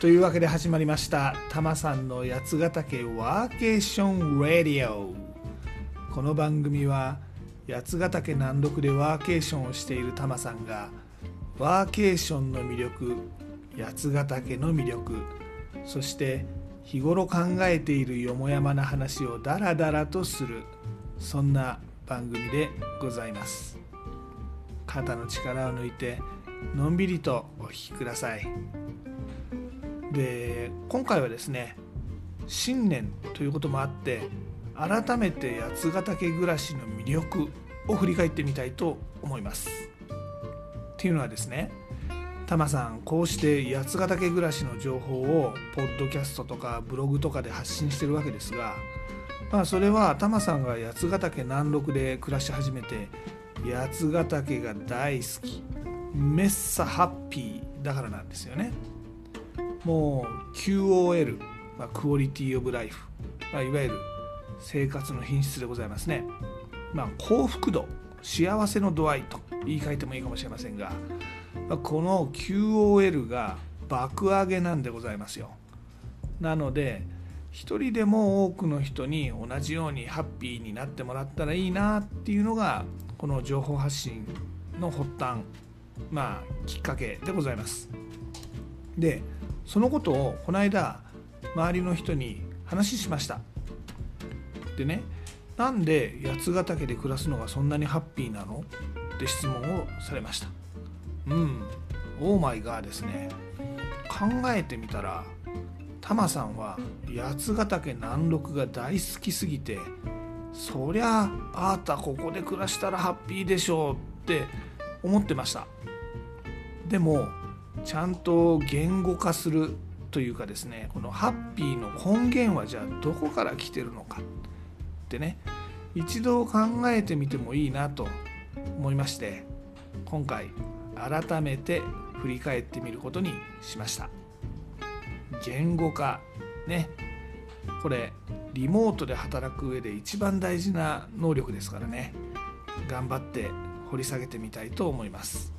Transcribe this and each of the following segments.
というわけで始まりました。タマさんの八ヶ岳ワーケーション・ラディオこの番組は八ヶ岳南麓でワーケーションをしているタマさんがワーケーションの魅力八ヶ岳の魅力そして日頃考えているよもやまな話をダラダラとするそんな番組でございます。肩の力を抜いてのんびりとお聴きください。で今回はですね新年ということもあって改めて八ヶ岳暮らしの魅力を振り返ってみたいと思います。っていうのはですねタマさんこうして八ヶ岳暮らしの情報をポッドキャストとかブログとかで発信してるわけですがまあそれはタマさんが八ヶ岳南麓で暮らし始めて八ヶ岳が大好きめっさハッピーだからなんですよね。もう QOL、まあ、クオリティオブライフ、まあ、いわゆる生活の品質でございますね、まあ、幸福度幸せの度合いと言い換えてもいいかもしれませんが、まあ、この QOL が爆上げなんでございますよ。なので一人でも多くの人に同じようにハッピーになってもらったらいいなっていうのがこの情報発信の発端まあきっかけでございます。でそのことをこの間周りの人に話しました。でねなんで八ヶ岳で暮らすのがそんなにハッピーなの？って質問をされました。うんオーマイガーですね。考えてみたらタマさんは八ヶ岳南麓が大好きすぎてそりゃあーたここで暮らしたらハッピーでしょうって思ってました。でもちゃんと言語化するというかですねこのハッピーの根源はじゃあどこから来てるのかってね一度考えてみてもいいなと思いまして今回改めて振り返ってみることにしました。言語化ねこれリモートで働く上で一番大事な能力ですからね頑張って掘り下げてみたいと思います。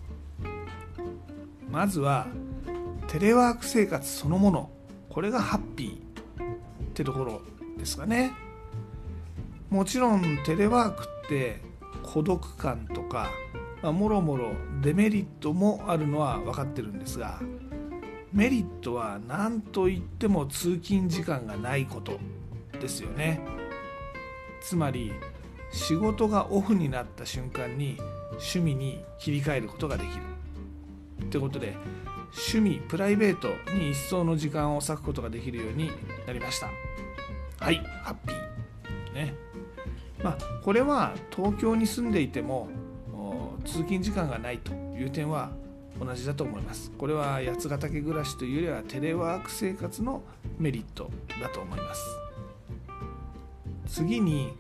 まずはテレワーク生活そのもの。これがハッピーってところですかね。もちろんテレワークって孤独感とか、まあ、もろもろデメリットもあるのは分かってるんですがメリットは何といっても通勤時間がないことですよね。つまり仕事がオフになった瞬間に趣味に切り替えることができる。ってことで趣味プライベートに一層の時間を割くことができるようになりました。はいハッピー。ね。まあこれは東京に住んでいても通勤時間がないという点は同じだと思います。これは八ヶ岳暮らしというよりはテレワーク生活のメリットだと思います。次に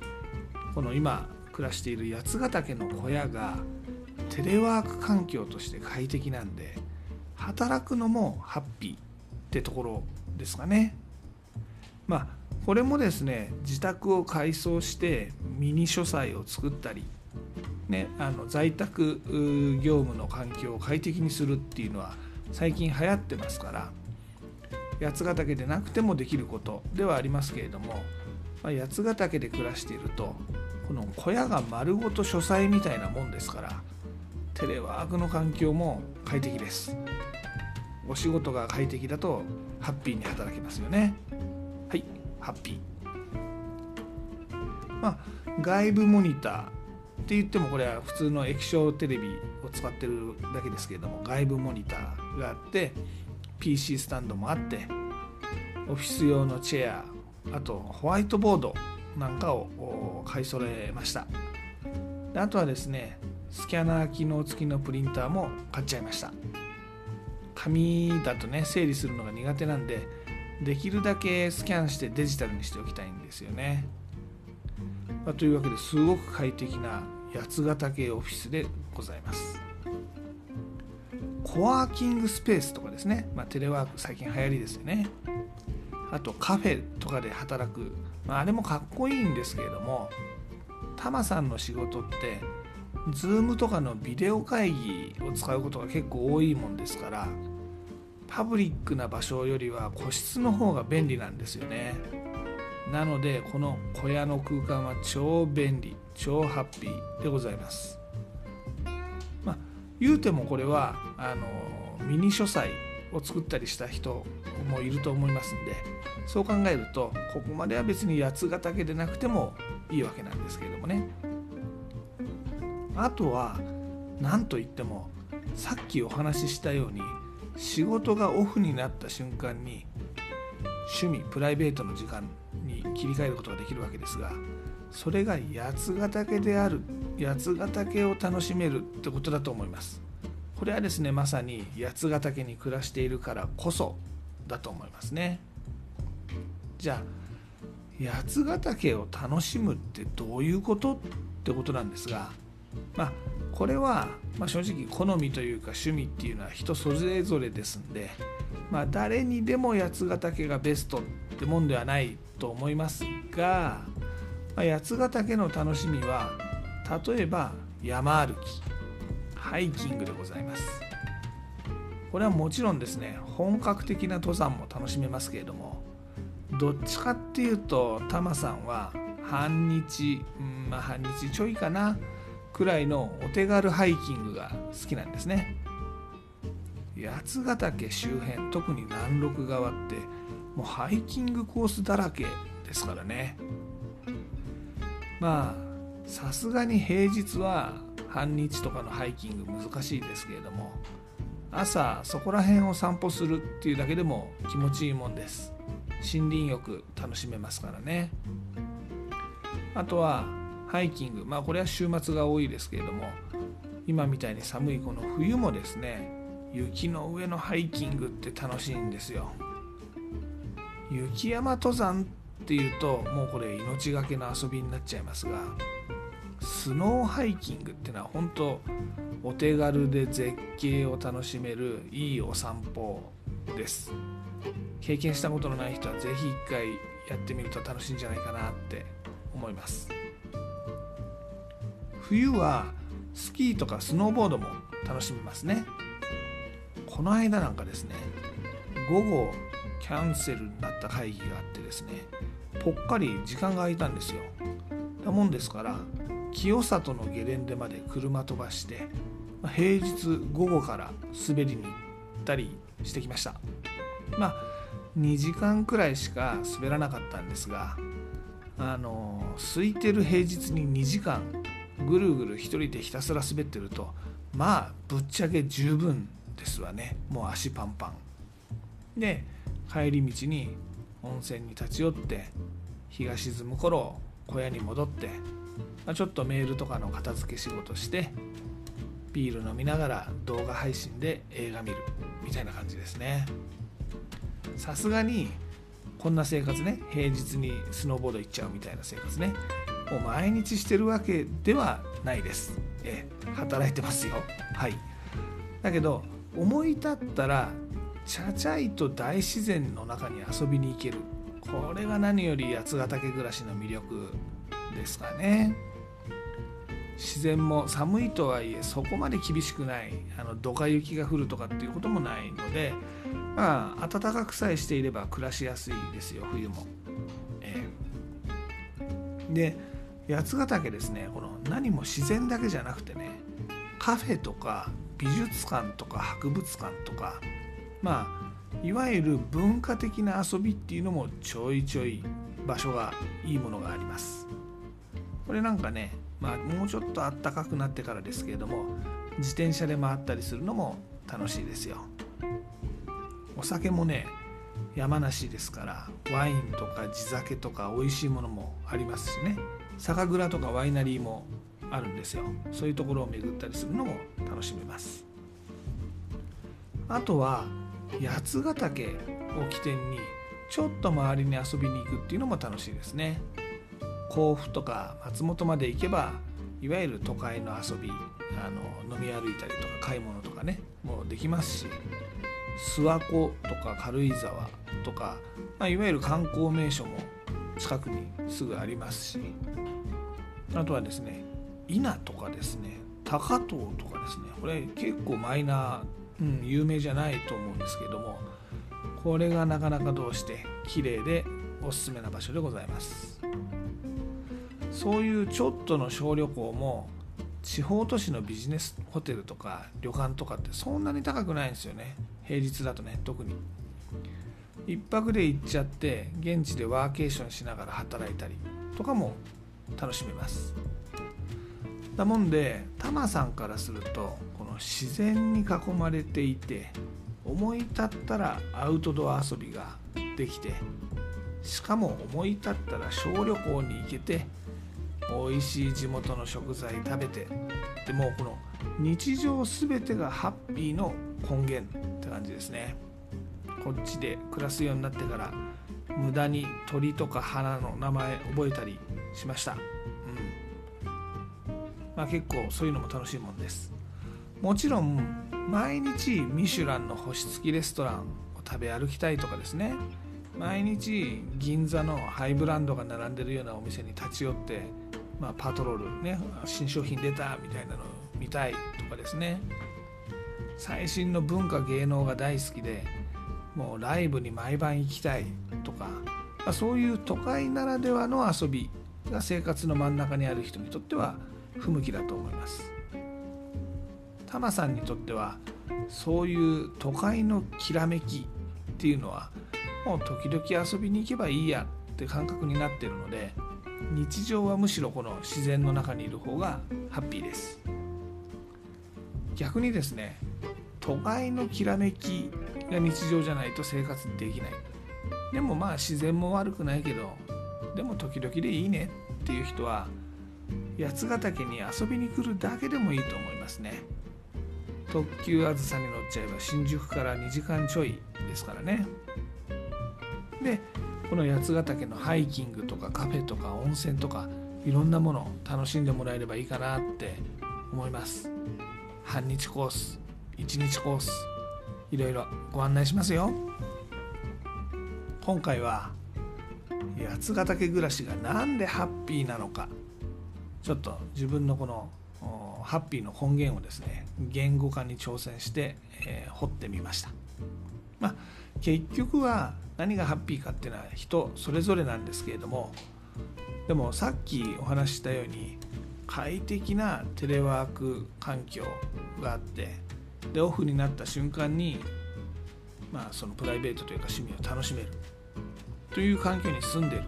この今暮らしている八ヶ岳の小屋がテレワーク環境として快適なんで働くのもハッピーってところですかね。まあこれもですね自宅を改装してミニ書斎を作ったり、ね、あの在宅業務の環境を快適にするっていうのは最近流行ってますから八ヶ岳でなくてもできることではありますけれども、まあ、八ヶ岳で暮らしているとこの小屋が丸ごと書斎みたいなもんですからテレワークの環境も快適です。お仕事が快適だとハッピーに働けますよね。はいハッピー。まあ外部モニターって言ってもこれは普通の液晶テレビを使ってるだけですけれども外部モニターがあって PC スタンドもあってオフィス用のチェアあとホワイトボードなんかを買い揃えました。あとはですねスキャナー機能付きのプリンターも買っちゃいました。紙だとね整理するのが苦手なんでできるだけスキャンしてデジタルにしておきたいんですよね、まあ、というわけですごく快適な八ヶ岳オフィスでございます。コワーキングスペースとかですね、まあ、テレワーク最近流行りですよね。あとカフェとかで働く、まあ、あれもかっこいいんですけれどもタマさんの仕事って Zoom とかのビデオ会議を使うことが結構多いもんですからパブリックな場所よりは個室の方が便利なんですよね。なのでこの小屋の空間は超便利超ハッピーでございます。まあ言うてもこれはあのミニ書斎を作ったりした人もいると思いますんでそう考えるとここまでは別に八ヶ岳でなくてもいいわけなんですけれどもね。あとは何といってもさっきお話ししたように仕事がオフになった瞬間に趣味プライベートの時間に切り替えることができるわけですがそれが八ヶ岳である八ヶ岳を楽しめるってことだと思います。これはですねまさに八ヶ岳に暮らしているからこそだと思いますね。じゃあ八ヶ岳を楽しむってどういうことってことなんですがまあこれは、ま、正直好みというか趣味っていうのは人それぞれですんで、まあ、誰にでも八ヶ岳がベストってもんではないと思いますが、まあ、八ヶ岳の楽しみは例えば山歩きハイキングでございます。これはもちろんですね本格的な登山も楽しめますけれどもどっちかっていうとタマさんは半日、うんまあ、半日ちょいかなくらいのお手軽ハイキングが好きなんですね。八ヶ岳周辺特に南麓側ってもうハイキングコースだらけですからね。まあさすがに平日は半日とかのハイキング難しいですけれども朝そこら辺を散歩するっていうだけでも気持ちいいもんです。森林浴楽しめますからね。あとはハイキング。まあこれは週末が多いですけれども今みたいに寒いこの冬もですね雪の上のハイキングって楽しいんですよ。雪山登山っていうともうこれ命がけの遊びになっちゃいますがスノーハイキングっていうのは本当お手軽で絶景を楽しめるいいお散歩です。経験したことのない人は是非一回やってみると楽しいんじゃないかなって思います。冬はスキーとかスノーボードも楽しめますね。この間なんかですね午後キャンセルになった会議があってですねぽっかり時間が空いたんですよ。だもんですから清里のゲレンデまで車飛ばして平日午後から滑りに行ったりしてきました。まあ2時間くらいしか滑らなかったんですがあの空いてる平日に2時間ぐるぐる一人でひたすら滑ってるとまあぶっちゃけ十分ですわね。もう足パンパン。で帰り道に温泉に立ち寄って日が沈む頃小屋に戻って、まあ、ちょっとメールとかの片付け仕事してビール飲みながら動画配信で映画見るみたいな感じですね。さすがにこんな生活ね平日にスノーボード行っちゃうみたいな生活ね。もう毎日してるわけではないです。え働いてますよ。はい。だけど思い立ったらちゃちゃいと大自然の中に遊びに行けるこれが何より八ヶ岳暮らしの魅力ですかね自然も寒いとはいえそこまで厳しくないあのドカ雪が降るとかっていうこともないのでまあ暖かくさえしていれば暮らしやすいですよ冬も。えー、で八ヶ岳ですね。この何も自然だけじゃなくてねカフェとか美術館とか博物館とかまあいわゆる文化的な遊びっていうのもちょいちょい場所がいいものがあります。これなんかねまあもうちょっとあったかくなってからですけれども自転車で回ったりするのも楽しいですよ。お酒もね山梨ですからワインとか地酒とか美味しいものもありますしね。酒蔵とかワイナリーもあるんですよ。そういうところを巡ったりするのも楽しめます。あとは八ヶ岳を起点にちょっと周りに遊びに行くっていうのも楽しいですね。甲府とか松本まで行けばいわゆる都会の遊びあの飲み歩いたりとか買い物とかねもうできますし諏訪湖とか軽井沢とか、まあ、いわゆる観光名所も近くにすぐありますしあとはですね稲とかですね高遠とかですねこれ結構マイナーうん、有名じゃないと思うんですけどもこれがなかなかどうして綺麗でおすすめな場所でございます。そういうちょっとの小旅行も地方都市のビジネスホテルとか旅館とかってそんなに高くないんですよね。平日だとね特に。1泊で行っちゃって現地でワーケーションしながら働いたりとかも楽しめます。だもんでタマさんからするとこの自然に囲まれていて思い立ったらアウトドア遊びができてしかも思い立ったら小旅行に行けて美味しい地元の食材食べてでもこの日常全てがハッピーの根源って感じですね。こっちで暮らすようになってから無駄に鳥とか花の名前覚えたりしました。うん。まあ、結構そういうのも楽しいもんです。もちろん毎日ミシュランの星付きレストランを食べ歩きたいとかですね。毎日銀座のハイブランドが並んでるようなお店に立ち寄って、まあ、パトロールね新商品出たみたいなのを見たいとかですね。最新の文化芸能が大好きでもうライブに毎晩行きたいとか、まあ、そういう都会ならではの遊びが生活の真ん中にある人にとっては不向きだと思います。タマさんにとってはそういう都会のきらめきっていうのはもう時々遊びに行けばいいやって感覚になってるので日常はむしろこの自然の中にいる方がハッピーです。逆にですね都会のきらめきが日常じゃないと生活できない。でもまあ自然も悪くないけどでも時々でいいねっていう人は八ヶ岳に遊びに来るだけでもいいと思いますね。特急あずさに乗っちゃえば新宿から2時間ちょいですからね。でこの八ヶ岳のハイキングとかカフェとか温泉とかいろんなものを楽しんでもらえればいいかなって思います。半日コース1日コースいろいろご案内しますよ。今回は八ヶ岳暮らしが何でハッピーなのか。ちょっと自分のこのハッピーの根源をですね言語化に挑戦して、えー、掘ってみました、まあ、結局は何がハッピーかっていうのは人それぞれなんですけれどもでもさっきお話ししたように快適なテレワーク環境があってでオフになった瞬間に、まあ、そのプライベートというか趣味を楽しめる。という環境に住んでる。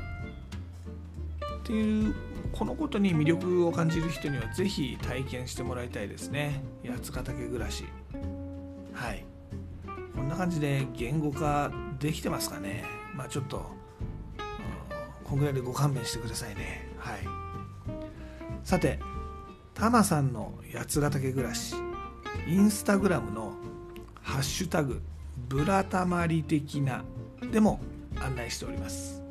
っていうこのことに魅力を感じる人には是非体験してもらいたいですね。八ヶ岳暮らし。はい。こんな感じで言語化できてますかね。まあちょっと、うん、こんぐらいでご勘弁してくださいね。はい。さてタマさんの八ヶ岳暮らし。インスタグラムの「ハッシュタグブラタマリ的な」でも案内しております。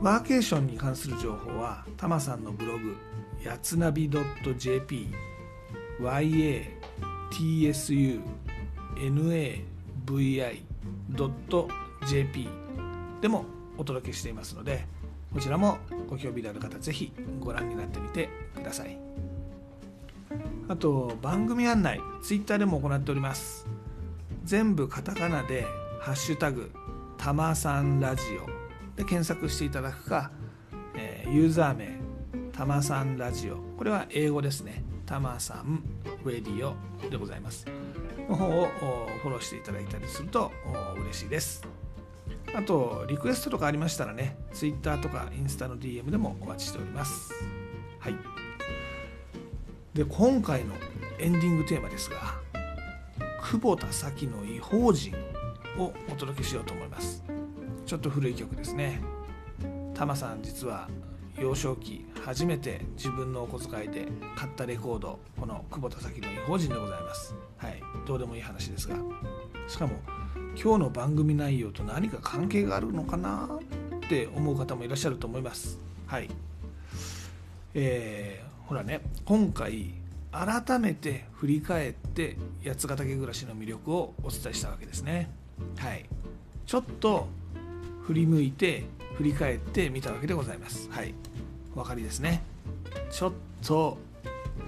ワーケーションに関する情報はタマさんのブログやつなび .jp yatsunavi.jp でもお届けしていますのでこちらもご興味である方ぜひご覧になってみてください。あと番組案内ツイッターでも行っております。全部カタカナで「ハッシュタグたまさんラジオ」で検索していただくか、え、ユーザー名たまさんラジオ。これは英語ですね。たまさんウェディオでございます。の方をフォローしていただいたりすると嬉しいです。あとリクエストとかありましたらね Twitter とかインスタの DM でもお待ちしております。はい。で今回のエンディングテーマですが久保田早紀の異邦人。をお届けしようと思います。ちょっと古い曲ですね。タマさん実は幼少期初めて自分のお小遣いで買ったレコードこの久保田早紀の異邦人でございます。はい。どうでもいい話ですが。しかも今日の番組内容と何か関係があるのかなって思う方もいらっしゃると思います。はい。えー、ほらね今回改めて振り返って八ヶ岳暮らしの魅力をお伝えしたわけですね。はい。ちょっと振り向いて振り返ってみたわけでございます。はい。お分かりですね。ちょっと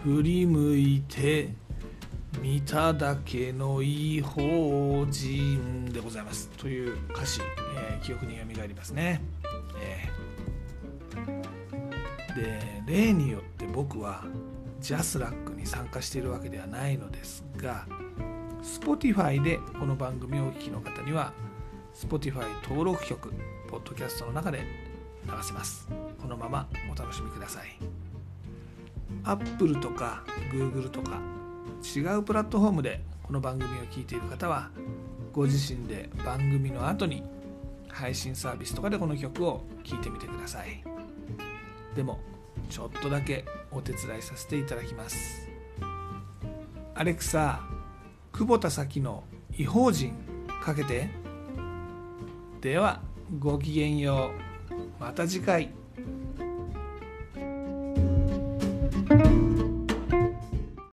振り向いて見ただけの異邦人でございます。という歌詞、えー、記憶によみがえりますね、えー、で例によって僕はジャスラックに参加しているわけではないのですが Spotify でこの番組をお聴きの方には Spotify 登録曲ポッドキャストの中で流せます。このままお楽しみください。Apple とか Google とか違うプラットフォームでこの番組を聞いている方はご自身で番組の後に配信サービスとかでこの曲を聴いてみてください。でもちょっとだけお手伝いさせていただきます。アレクサ久保田咲の異邦人かけて。ではごきげんよう。また次回。